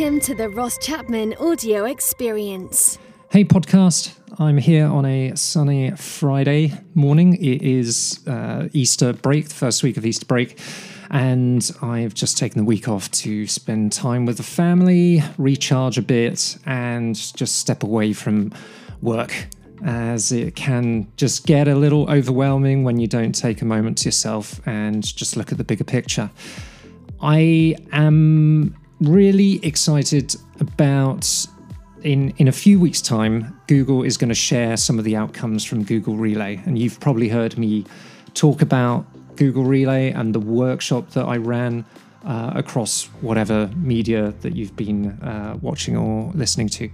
Welcome to the Ross Chapman audio experience. Hey, podcast. I'm here on a sunny Friday morning. It is uh, Easter break, the first week of Easter break. And I've just taken the week off to spend time with the family, recharge a bit, and just step away from work as it can just get a little overwhelming when you don't take a moment to yourself and just look at the bigger picture. I am really excited about in in a few weeks time Google is going to share some of the outcomes from Google Relay and you've probably heard me talk about Google Relay and the workshop that I ran uh, across whatever media that you've been uh, watching or listening to.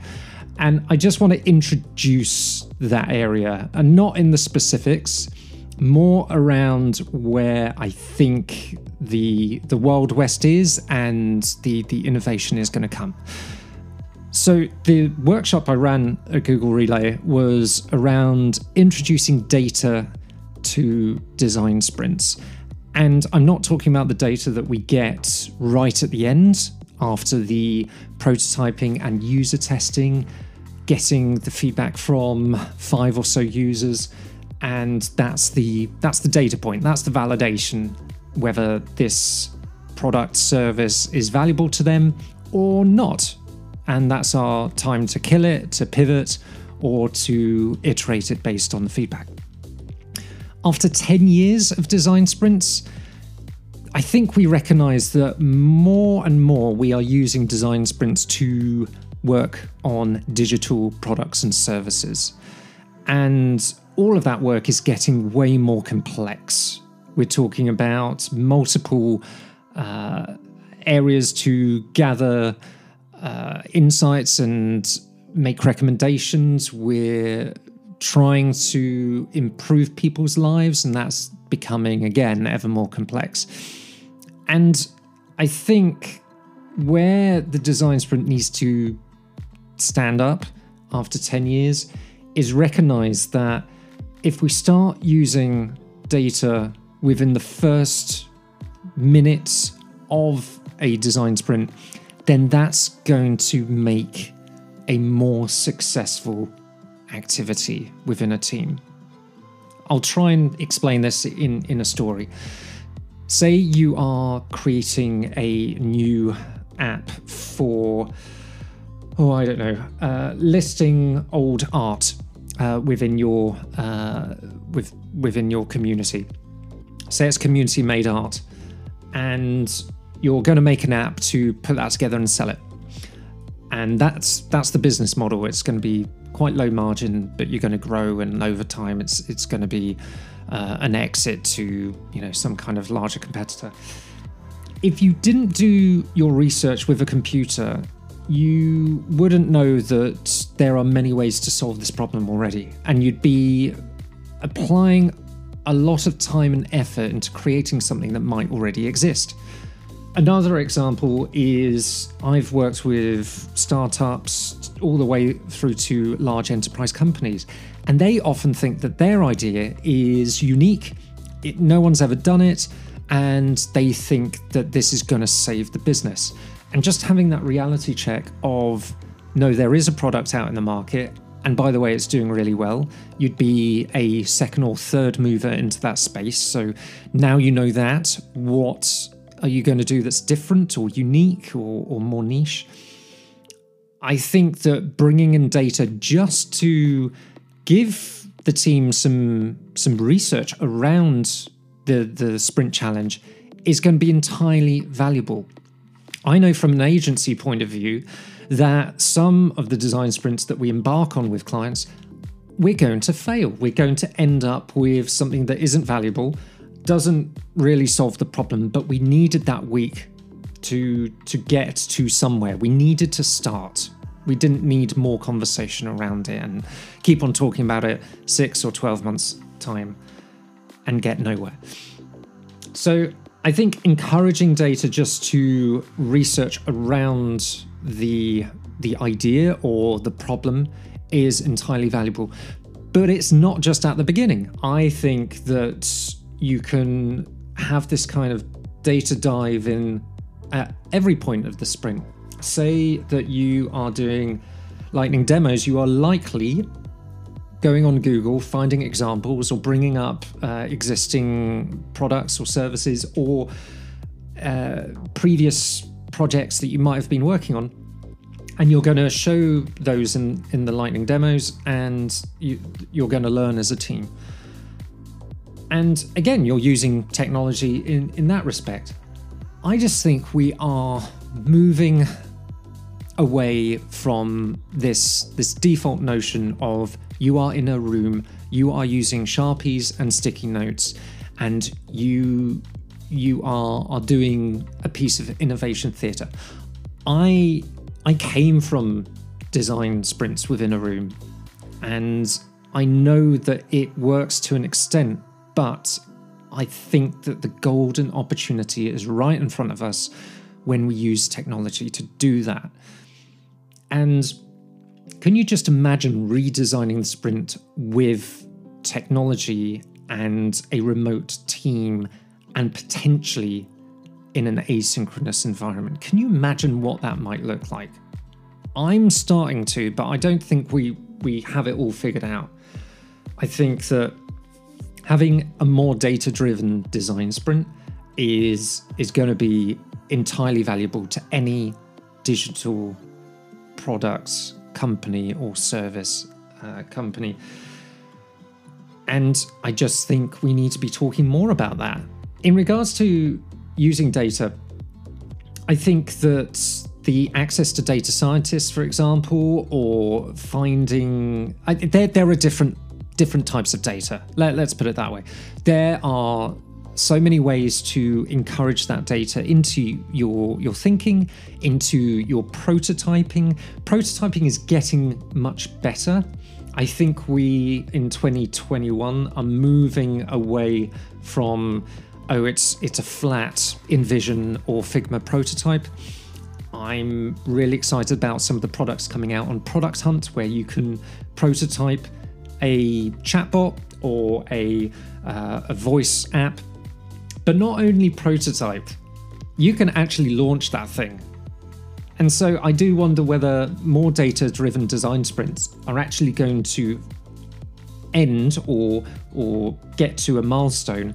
And I just want to introduce that area and not in the specifics, more around where I think the the Wild West is and the the innovation is going to come. So the workshop I ran at Google Relay was around introducing data to design sprints. And I'm not talking about the data that we get right at the end after the prototyping and user testing, getting the feedback from five or so users and that's the that's the data point, that's the validation whether this product service is valuable to them or not. And that's our time to kill it, to pivot, or to iterate it based on the feedback. After 10 years of design sprints, I think we recognize that more and more we are using design sprints to work on digital products and services. And all of that work is getting way more complex we're talking about multiple uh, areas to gather uh, insights and make recommendations. We're trying to improve people's lives, and that's becoming, again, ever more complex. And I think where the design sprint needs to stand up after 10 years is recognize that if we start using data within the first minutes of a design sprint, then that's going to make a more successful activity within a team. I'll try and explain this in, in a story. Say you are creating a new app for, oh, I don't know, uh, listing old art uh, within your uh, with within your community say it's community made art, and you're going to make an app to put that together and sell it. And that's that's the business model. It's going to be quite low margin, but you're going to grow, and over time, it's it's going to be uh, an exit to you know some kind of larger competitor. If you didn't do your research with a computer, you wouldn't know that there are many ways to solve this problem already, and you'd be applying a lot of time and effort into creating something that might already exist. Another example is I've worked with startups all the way through to large enterprise companies, and they often think that their idea is unique. It, no one's ever done it, and they think that this is going to save the business. And just having that reality check of no, there is a product out in the market, and by the way, it's doing really well, you'd be a second or third mover into that space. So now you know that. What are you going to do that's different or unique or, or more niche? I think that bringing in data just to give the team some some research around the the sprint challenge is going to be entirely valuable. I know from an agency point of view that some of the design sprints that we embark on with clients, we're going to fail. We're going to end up with something that isn't valuable, doesn't really solve the problem, but we needed that week to to get to somewhere. We needed to start. We didn't need more conversation around it and keep on talking about it 6 or 12 months time and get nowhere. So, I think encouraging data just to research around the the idea or the problem is entirely valuable. But it's not just at the beginning. I think that you can have this kind of data dive in at every point of the sprint. say that you are doing lightning demos, you are likely going on Google, finding examples, or bringing up uh, existing products or services or uh, previous projects that you might have been working on. And you're going to show those in, in the lightning demos, and you, you're going to learn as a team. And again, you're using technology in, in that respect. I just think we are moving away from this this default notion of you are in a room, you are using sharpies and sticky notes, and you you are are doing a piece of innovation theatre. I I came from design sprints within a room, and I know that it works to an extent, but I think that the golden opportunity is right in front of us when we use technology to do that. And can you just imagine redesigning the sprint with technology and a remote team and potentially in an asynchronous environment? Can you imagine what that might look like? I'm starting to, but I don't think we we have it all figured out. I think that having a more data-driven design sprint is is going to be entirely valuable to any digital products company or service uh, company. And I just think we need to be talking more about that. In regards to using data, I think that the access to data scientists, for example, or finding I, there there are different different types of data. Let, let's put it that way. There are so many ways to encourage that data into your your thinking into your prototyping prototyping is getting much better i think we in 2021 are moving away from oh it's it's a flat InVision or figma prototype i'm really excited about some of the products coming out on product hunt where you can prototype a chatbot or a, uh, a voice app but not only prototype, you can actually launch that thing. And so I do wonder whether more data driven design sprints are actually going to end or or get to a milestone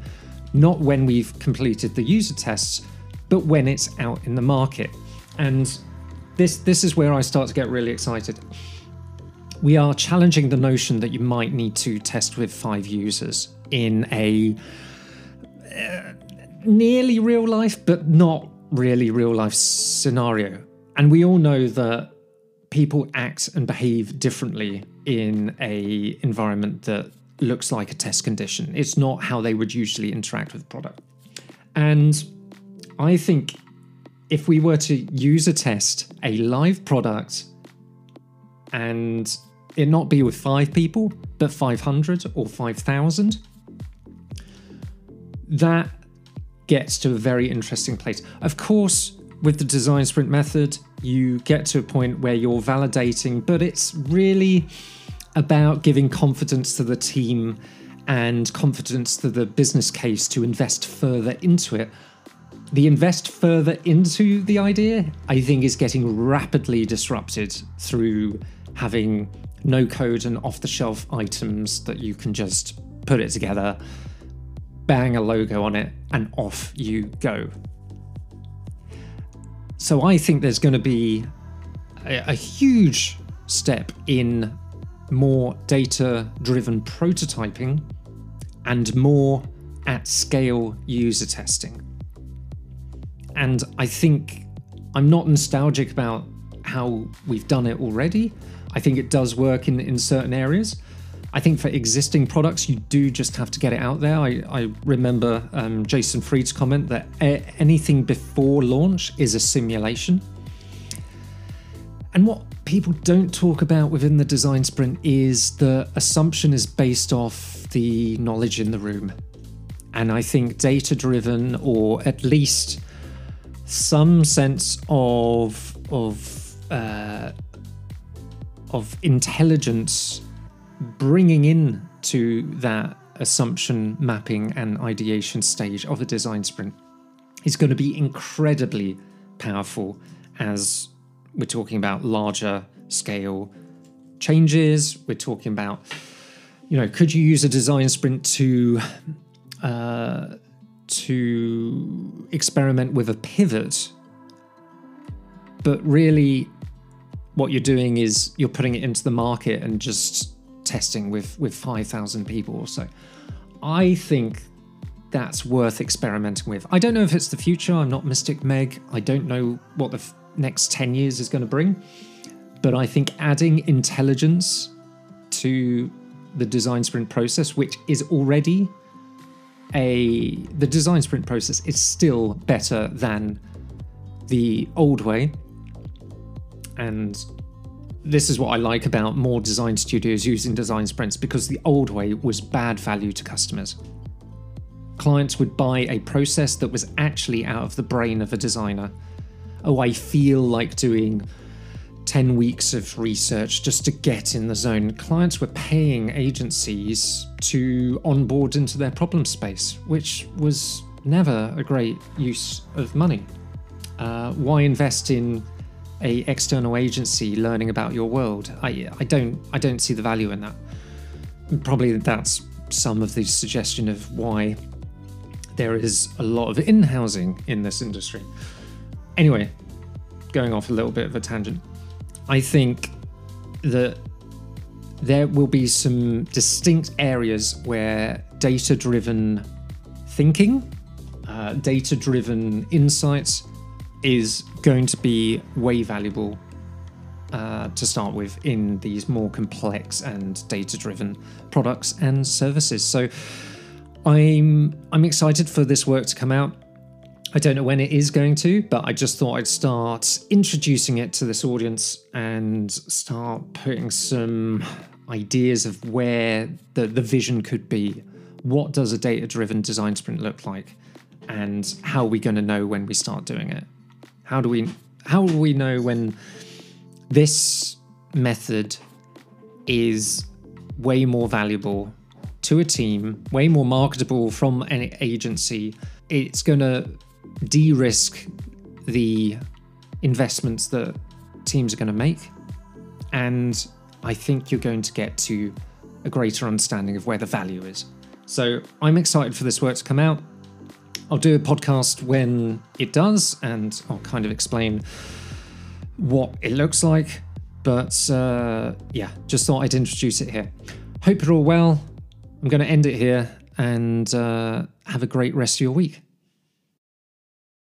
not when we've completed the user tests but when it's out in the market and this this is where I start to get really excited we are challenging the notion that you might need to test with 5 users in a uh, nearly real life, but not really real life scenario. And we all know that people act and behave differently in a environment that looks like a test condition. It's not how they would usually interact with the product. And I think if we were to use a test, a live product, and it not be with five people, but 500 or 5,000, that gets to a very interesting place. Of course, with the design sprint method, you get to a point where you're validating, but it's really about giving confidence to the team and confidence to the business case to invest further into it. The invest further into the idea, I think, is getting rapidly disrupted through having no code and off the shelf items that you can just put it together bang a logo on it, and off you go. So I think there's going to be a, a huge step in more data driven prototyping and more at scale user testing. And I think I'm not nostalgic about how we've done it already. I think it does work in, in certain areas. I think for existing products, you do just have to get it out there. I, I remember um, Jason Fried's comment that anything before launch is a simulation. And what people don't talk about within the design sprint is the assumption is based off the knowledge in the room. And I think data driven, or at least some sense of of uh, of intelligence bringing in to that assumption mapping and ideation stage of a design sprint is going to be incredibly powerful as we're talking about larger scale changes. We're talking about, you know, could you use a design sprint to uh, to experiment with a pivot? But really, what you're doing is you're putting it into the market and just testing with with 5,000 people or so. I think that's worth experimenting with. I don't know if it's the future. I'm not Mystic Meg. I don't know what the f- next 10 years is going to bring. But I think adding intelligence to the design sprint process, which is already a the design sprint process is still better than the old way. And this is what I like about more design studios using design sprints because the old way was bad value to customers. Clients would buy a process that was actually out of the brain of a designer. Oh, I feel like doing 10 weeks of research just to get in the zone. Clients were paying agencies to onboard into their problem space, which was never a great use of money. Uh, why invest in a external agency learning about your world? I, I don't I don't see the value in that. Probably that's some of the suggestion of why there is a lot of in-housing in this industry. Anyway, going off a little bit of a tangent. I think that there will be some distinct areas where data driven thinking, uh, data driven insights is going to be way valuable uh, to start with in these more complex and data driven products and services. So I'm I'm excited for this work to come out. I don't know when it is going to, but I just thought I'd start introducing it to this audience and start putting some ideas of where the, the vision could be. What does a data driven design sprint look like? And how are we going to know when we start doing it? How do we how will we know when this method is way more valuable to a team, way more marketable from an agency? It's going to de risk the investments that teams are going to make. And I think you're going to get to a greater understanding of where the value is. So I'm excited for this work to come out. I'll do a podcast when it does, and I'll kind of explain what it looks like. But uh, yeah, just thought I'd introduce it here. Hope you're all well. I'm going to end it here and uh, have a great rest of your week.